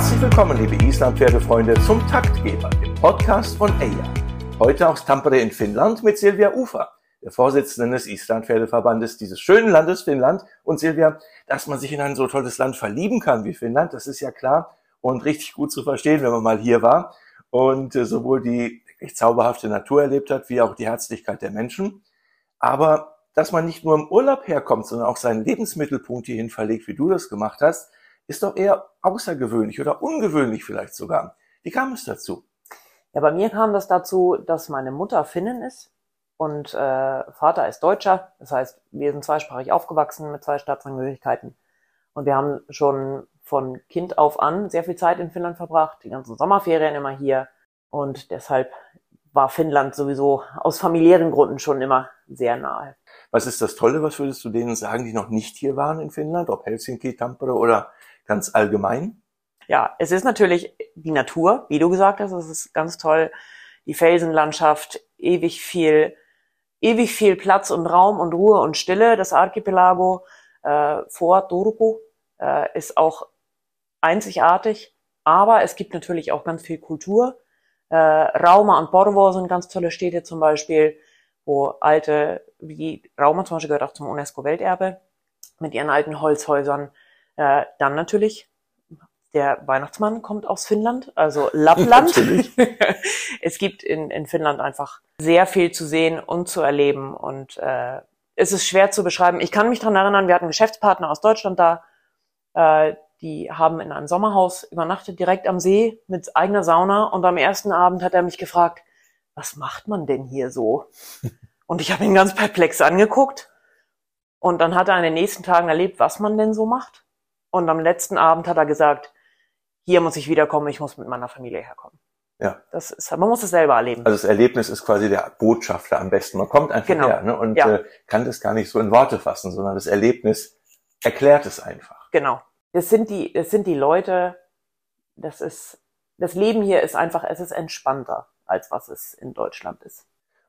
Herzlich willkommen, liebe Islandpferdefreunde, zum Taktgeber, dem Podcast von EIA. Heute aus Tampere in Finnland mit Silvia Ufer, der Vorsitzenden des Islandpferdeverbandes dieses schönen Landes Finnland. Und Silvia, dass man sich in ein so tolles Land verlieben kann wie Finnland, das ist ja klar und richtig gut zu verstehen, wenn man mal hier war und äh, sowohl die echt zauberhafte Natur erlebt hat, wie auch die Herzlichkeit der Menschen. Aber dass man nicht nur im Urlaub herkommt, sondern auch seinen Lebensmittelpunkt hierhin verlegt, wie du das gemacht hast, ist doch eher außergewöhnlich oder ungewöhnlich vielleicht sogar. Wie kam es dazu? Ja, bei mir kam das dazu, dass meine Mutter Finnin ist und äh, Vater ist Deutscher. Das heißt, wir sind zweisprachig aufgewachsen mit zwei Staatsangehörigkeiten. Und wir haben schon von Kind auf an sehr viel Zeit in Finnland verbracht, die ganzen Sommerferien immer hier. Und deshalb war Finnland sowieso aus familiären Gründen schon immer sehr nahe. Was ist das Tolle? Was würdest du denen sagen, die noch nicht hier waren in Finnland? Ob Helsinki, Tampere oder ganz allgemein? Ja, es ist natürlich die Natur, wie du gesagt hast, es ist ganz toll. Die Felsenlandschaft, ewig viel, ewig viel Platz und Raum und Ruhe und Stille. Das Archipelago äh, vor Turku äh, ist auch einzigartig, aber es gibt natürlich auch ganz viel Kultur. Äh, Rauma und Porvo sind ganz tolle Städte zum Beispiel, wo alte, wie Rauma zum Beispiel gehört auch zum UNESCO-Welterbe, mit ihren alten Holzhäusern äh, dann natürlich, der Weihnachtsmann kommt aus Finnland, also Lappland. es gibt in, in Finnland einfach sehr viel zu sehen und zu erleben und äh, es ist schwer zu beschreiben. Ich kann mich dran erinnern, wir hatten Geschäftspartner aus Deutschland da, äh, die haben in einem Sommerhaus übernachtet, direkt am See mit eigener Sauna und am ersten Abend hat er mich gefragt, was macht man denn hier so? Und ich habe ihn ganz perplex angeguckt und dann hat er in den nächsten Tagen erlebt, was man denn so macht. Und am letzten Abend hat er gesagt, hier muss ich wiederkommen, ich muss mit meiner Familie herkommen. Ja. Das ist, man muss es selber erleben. Also das Erlebnis ist quasi der Botschafter am besten. Man kommt einfach genau. her ne, und ja. äh, kann das gar nicht so in Worte fassen, sondern das Erlebnis erklärt es einfach. Genau. Das sind die, das sind die Leute, das ist, das Leben hier ist einfach, es ist entspannter, als was es in Deutschland ist.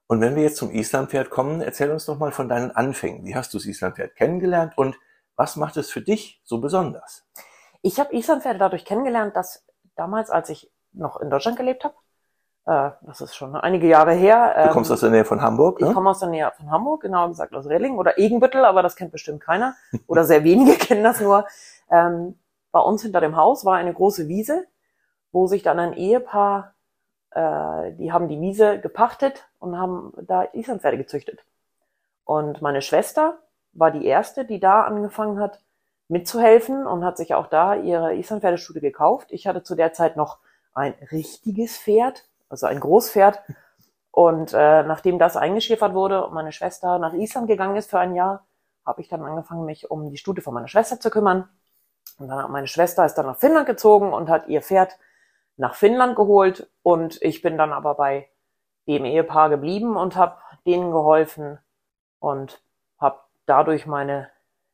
Und wenn wir jetzt zum Islandpferd kommen, erzähl uns doch mal von deinen Anfängen. Wie hast du das Islandpferd kennengelernt und was macht es für dich so besonders? Ich habe Islandpferde dadurch kennengelernt, dass damals, als ich noch in Deutschland gelebt habe, äh, das ist schon einige Jahre her. Ähm, du kommst aus der Nähe von Hamburg, ne? Ich komme aus der Nähe von Hamburg, genau gesagt aus Relling oder Egenbüttel, aber das kennt bestimmt keiner oder sehr wenige kennen das nur. Ähm, bei uns hinter dem Haus war eine große Wiese, wo sich dann ein Ehepaar, äh, die haben die Wiese gepachtet und haben da Islandpferde gezüchtet. Und meine Schwester war die erste, die da angefangen hat mitzuhelfen und hat sich auch da ihre Islandpferdestudie gekauft. Ich hatte zu der Zeit noch ein richtiges Pferd, also ein Großpferd. Und äh, nachdem das eingeschläfert wurde und meine Schwester nach Island gegangen ist für ein Jahr, habe ich dann angefangen, mich um die Studie von meiner Schwester zu kümmern. Und dann hat meine Schwester ist dann nach Finnland gezogen und hat ihr Pferd nach Finnland geholt. Und ich bin dann aber bei dem Ehepaar geblieben und habe denen geholfen und habe dadurch meine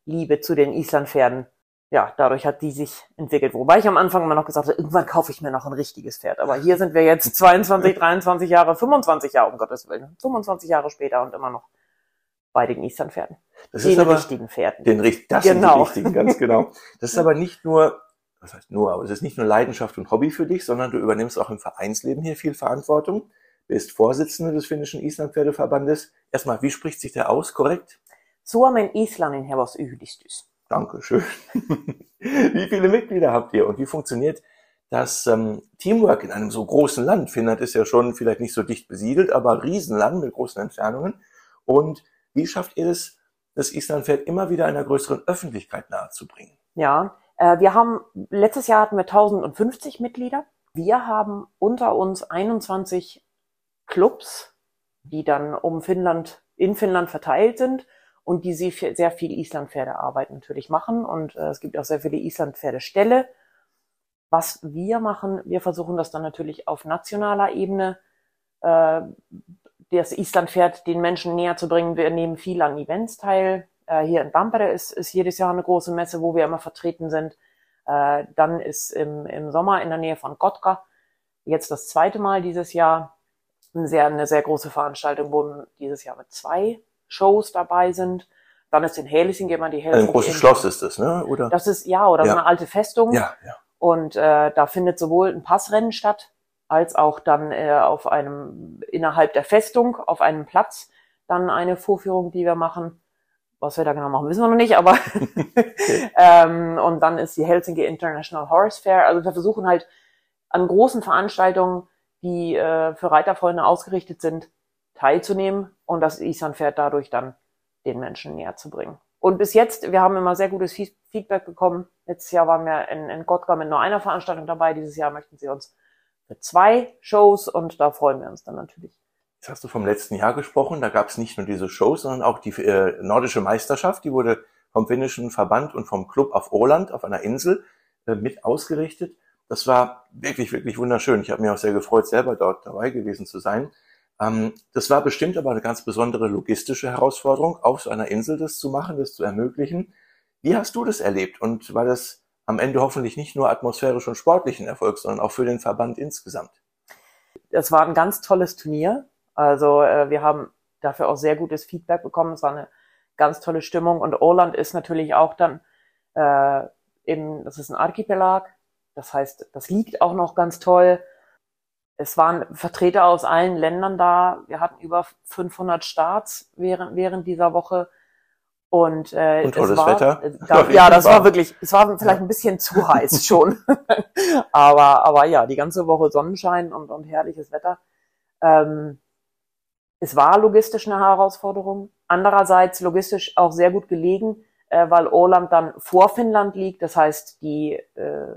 Liebe zu den Islandpferden, ja, dadurch hat die sich entwickelt. Wobei ich am Anfang immer noch gesagt habe, irgendwann kaufe ich mir noch ein richtiges Pferd. Aber hier sind wir jetzt 22, 23 Jahre, 25 Jahre, um Gottes Willen, 25 Jahre später und immer noch bei den Islandpferden. Das den ist aber richtigen Pferden. Den, das genau. sind die genau. richtigen, ganz genau. Das ist aber nicht nur, was heißt nur, aber es ist nicht nur Leidenschaft und Hobby für dich, sondern du übernimmst auch im Vereinsleben hier viel Verantwortung. Du bist Vorsitzende des finnischen Islandpferdeverbandes. Erstmal, wie spricht sich der aus, korrekt? Suomen Islannin Hevosyhdistys. Dankeschön. wie viele Mitglieder habt ihr und wie funktioniert das ähm, Teamwork in einem so großen Land? Finnland ist ja schon vielleicht nicht so dicht besiedelt, aber Riesenland mit großen Entfernungen. Und wie schafft ihr es, das Islandpferd immer wieder einer größeren Öffentlichkeit nahezubringen? Ja, äh, wir haben, letztes Jahr hatten wir 1050 Mitglieder. Wir haben unter uns 21 Clubs, die dann um Finnland, in Finnland verteilt sind und die sehr viel Islandpferdearbeit natürlich machen. Und äh, es gibt auch sehr viele Islandpferdeställe. Was wir machen, wir versuchen das dann natürlich auf nationaler Ebene, äh, das Islandpferd den Menschen näher zu bringen. Wir nehmen viel an Events teil. Äh, hier in Tampere ist, ist jedes Jahr eine große Messe, wo wir immer vertreten sind. Äh, dann ist im, im Sommer in der Nähe von Kotka jetzt das zweite Mal dieses Jahr eine sehr, eine sehr große Veranstaltung, wo dieses Jahr mit zwei Shows dabei sind. Dann ist in Helsinki immer die Helsinki. Ein großes Schloss ist das, ne? Oder? Das ist, ja, oder ja. so eine alte Festung. Ja, ja. Und äh, da findet sowohl ein Passrennen statt, als auch dann äh, auf einem innerhalb der Festung auf einem Platz dann eine Vorführung, die wir machen. Was wir da genau machen, wissen wir noch nicht, aber ähm, und dann ist die Helsinki International Horse Fair. Also wir versuchen halt an großen Veranstaltungen, die äh, für Reiterfreunde ausgerichtet sind, teilzunehmen und das Islandpferd dadurch dann den Menschen näher zu bringen. Und bis jetzt, wir haben immer sehr gutes Feedback bekommen. Letztes Jahr waren wir in, in Gottka mit nur einer Veranstaltung dabei. Dieses Jahr möchten sie uns für zwei Shows und da freuen wir uns dann natürlich. Jetzt hast du vom letzten Jahr gesprochen. Da gab es nicht nur diese Shows, sondern auch die äh, nordische Meisterschaft. Die wurde vom finnischen Verband und vom Club auf Åland, auf einer Insel, äh, mit ausgerichtet. Das war wirklich, wirklich wunderschön. Ich habe mich auch sehr gefreut, selber dort dabei gewesen zu sein. Ähm, das war bestimmt aber eine ganz besondere logistische Herausforderung, auf so einer Insel das zu machen, das zu ermöglichen. Wie hast du das erlebt? Und war das am Ende hoffentlich nicht nur atmosphärisch und sportlichen Erfolg, sondern auch für den Verband insgesamt? Das war ein ganz tolles Turnier. Also äh, wir haben dafür auch sehr gutes Feedback bekommen. Es war eine ganz tolle Stimmung und Orland ist natürlich auch dann äh, im, das ist ein Archipelag. Das heißt, das liegt auch noch ganz toll es waren Vertreter aus allen Ländern da. Wir hatten über 500 Starts während, während dieser Woche. Und, äh, und tolles war, Wetter. Da, ja, das war wirklich, es war vielleicht ein bisschen zu heiß schon. aber, aber ja, die ganze Woche Sonnenschein und, und herrliches Wetter. Ähm, es war logistisch eine Herausforderung. Andererseits logistisch auch sehr gut gelegen, äh, weil Orland dann vor Finnland liegt. Das heißt, die äh,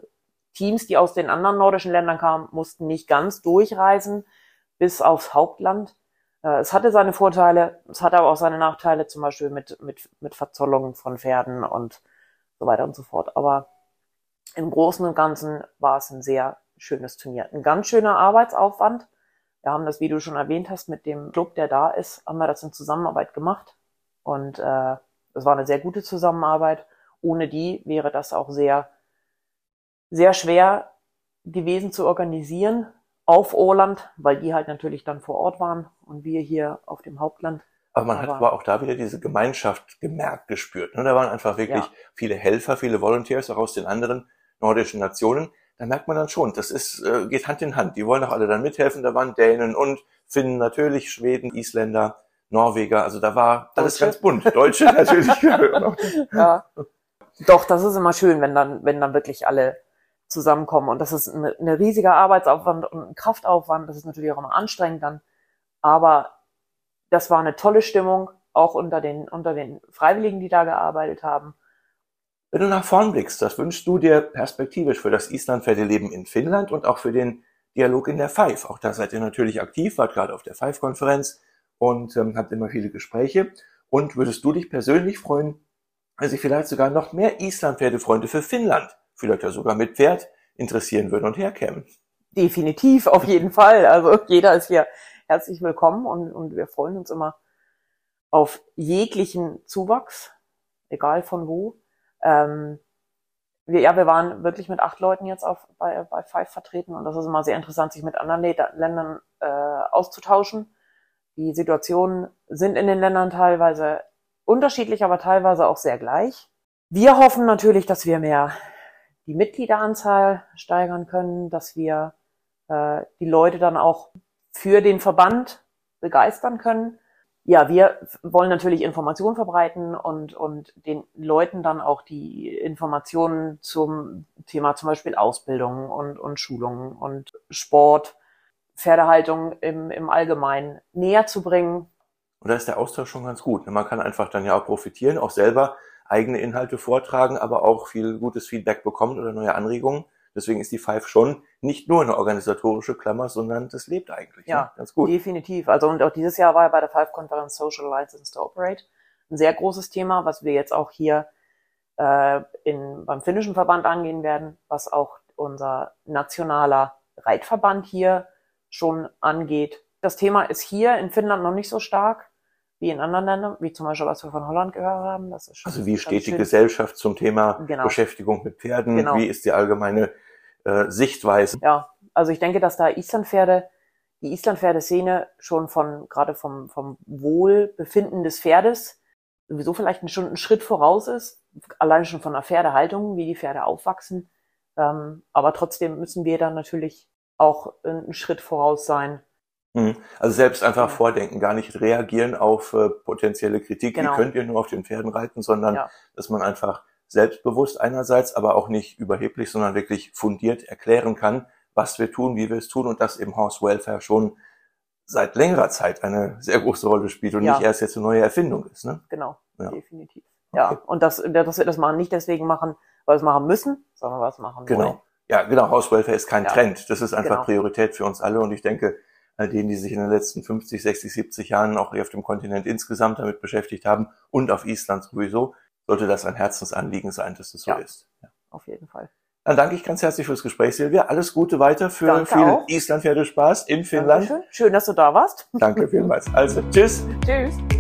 Teams, die aus den anderen nordischen Ländern kamen, mussten nicht ganz durchreisen bis aufs Hauptland. Äh, es hatte seine Vorteile, es hatte aber auch seine Nachteile, zum Beispiel mit, mit, mit Verzollung von Pferden und so weiter und so fort. Aber im Großen und Ganzen war es ein sehr schönes Turnier. Ein ganz schöner Arbeitsaufwand. Wir haben das, wie du schon erwähnt hast, mit dem Club, der da ist, haben wir das in Zusammenarbeit gemacht. Und äh, es war eine sehr gute Zusammenarbeit. Ohne die wäre das auch sehr sehr schwer gewesen zu organisieren auf Orland, weil die halt natürlich dann vor Ort waren und wir hier auf dem Hauptland. Aber man aber, hat aber auch da wieder diese Gemeinschaft gemerkt, gespürt. Ne? Da waren einfach wirklich ja. viele Helfer, viele Volunteers auch aus den anderen nordischen Nationen. Da merkt man dann schon, das ist, äh, geht Hand in Hand. Die wollen auch alle dann mithelfen. Da waren Dänen und Finnen natürlich, Schweden, Isländer, Norweger. Also da war alles Deutsche. ganz bunt. Deutsche natürlich. ja. Doch, das ist immer schön, wenn dann, wenn dann wirklich alle zusammenkommen. Und das ist ein, ein riesiger Arbeitsaufwand und ein Kraftaufwand. Das ist natürlich auch immer anstrengend dann. Aber das war eine tolle Stimmung, auch unter den, unter den Freiwilligen, die da gearbeitet haben. Wenn du nach vorn blickst, was wünschst du dir perspektivisch für das Islandpferdeleben in Finnland und auch für den Dialog in der Five? Auch da seid ihr natürlich aktiv, wart gerade auf der Five-Konferenz und ähm, habt immer viele Gespräche. Und würdest du dich persönlich freuen, wenn sich vielleicht sogar noch mehr Islandpferdefreunde für Finnland vielleicht ja sogar mit Pferd interessieren würden und herkämen. Definitiv, auf jeden Fall. Also jeder ist hier herzlich willkommen und, und wir freuen uns immer auf jeglichen Zuwachs, egal von wo. Ähm, wir, ja, wir waren wirklich mit acht Leuten jetzt auf, bei, bei Five vertreten und das ist immer sehr interessant, sich mit anderen Ländern äh, auszutauschen. Die Situationen sind in den Ländern teilweise unterschiedlich, aber teilweise auch sehr gleich. Wir hoffen natürlich, dass wir mehr die Mitgliederanzahl steigern können, dass wir äh, die Leute dann auch für den Verband begeistern können. Ja, wir wollen natürlich Informationen verbreiten und, und den Leuten dann auch die Informationen zum Thema zum Beispiel Ausbildung und, und Schulungen und Sport, Pferdehaltung im, im Allgemeinen näher zu bringen. Und da ist der Austausch schon ganz gut. Man kann einfach dann ja auch profitieren, auch selber eigene Inhalte vortragen, aber auch viel gutes Feedback bekommt oder neue Anregungen. Deswegen ist die Five schon nicht nur eine organisatorische Klammer, sondern das lebt eigentlich. Ja, ne? ganz gut. Definitiv. Also und auch dieses Jahr war ja bei der Five-Konferenz Social License to Operate ein sehr großes Thema, was wir jetzt auch hier äh, in, beim finnischen Verband angehen werden, was auch unser nationaler Reitverband hier schon angeht. Das Thema ist hier in Finnland noch nicht so stark wie in anderen Ländern, wie zum Beispiel, was wir von Holland gehört haben. Das ist schon also wie steht die Gesellschaft zum Thema genau. Beschäftigung mit Pferden? Genau. Wie ist die allgemeine äh, Sichtweise? Ja, also ich denke, dass da Islandpferde, die Islandpferdeszene schon von, gerade vom, vom Wohlbefinden des Pferdes sowieso vielleicht schon einen Schritt voraus ist, allein schon von der Pferdehaltung, wie die Pferde aufwachsen, Ähm, aber trotzdem müssen wir dann natürlich auch einen Schritt voraus sein. Mhm. Also selbst einfach vordenken, gar nicht reagieren auf äh, potenzielle Kritik, Genau. wie könnt ihr nur auf den Pferden reiten, sondern Ja. dass man einfach selbstbewusst einerseits, aber auch nicht überheblich, sondern wirklich fundiert erklären kann, was wir tun, wie wir es tun und dass eben Horse Welfare schon seit längerer Zeit eine sehr große Rolle spielt und Ja. nicht erst jetzt eine neue Erfindung ist. Ne? Genau, Ja. definitiv. Ja, und das, dass wir das machen, nicht deswegen machen, weil wir es machen müssen, sondern weil wir es machen wollen. Genau. Ja, genau. House Welfare ist kein. Trend. Das ist einfach Genau. Priorität für uns alle. Und ich denke, denen, die sich in den letzten 50, 60, 70 Jahren auch hier auf dem Kontinent insgesamt damit beschäftigt haben und auf Island sowieso, sollte das ein Herzensanliegen sein, dass das so Ja. ist. Ja. Auf jeden Fall. Dann danke ich ganz herzlich fürs Gespräch, Silvia. Alles Gute weiter für Danke viel. Island-Pferdespaß in Finnland. Dankeschön. Schön, dass du da warst. Danke vielmals. Also, tschüss. Tschüss.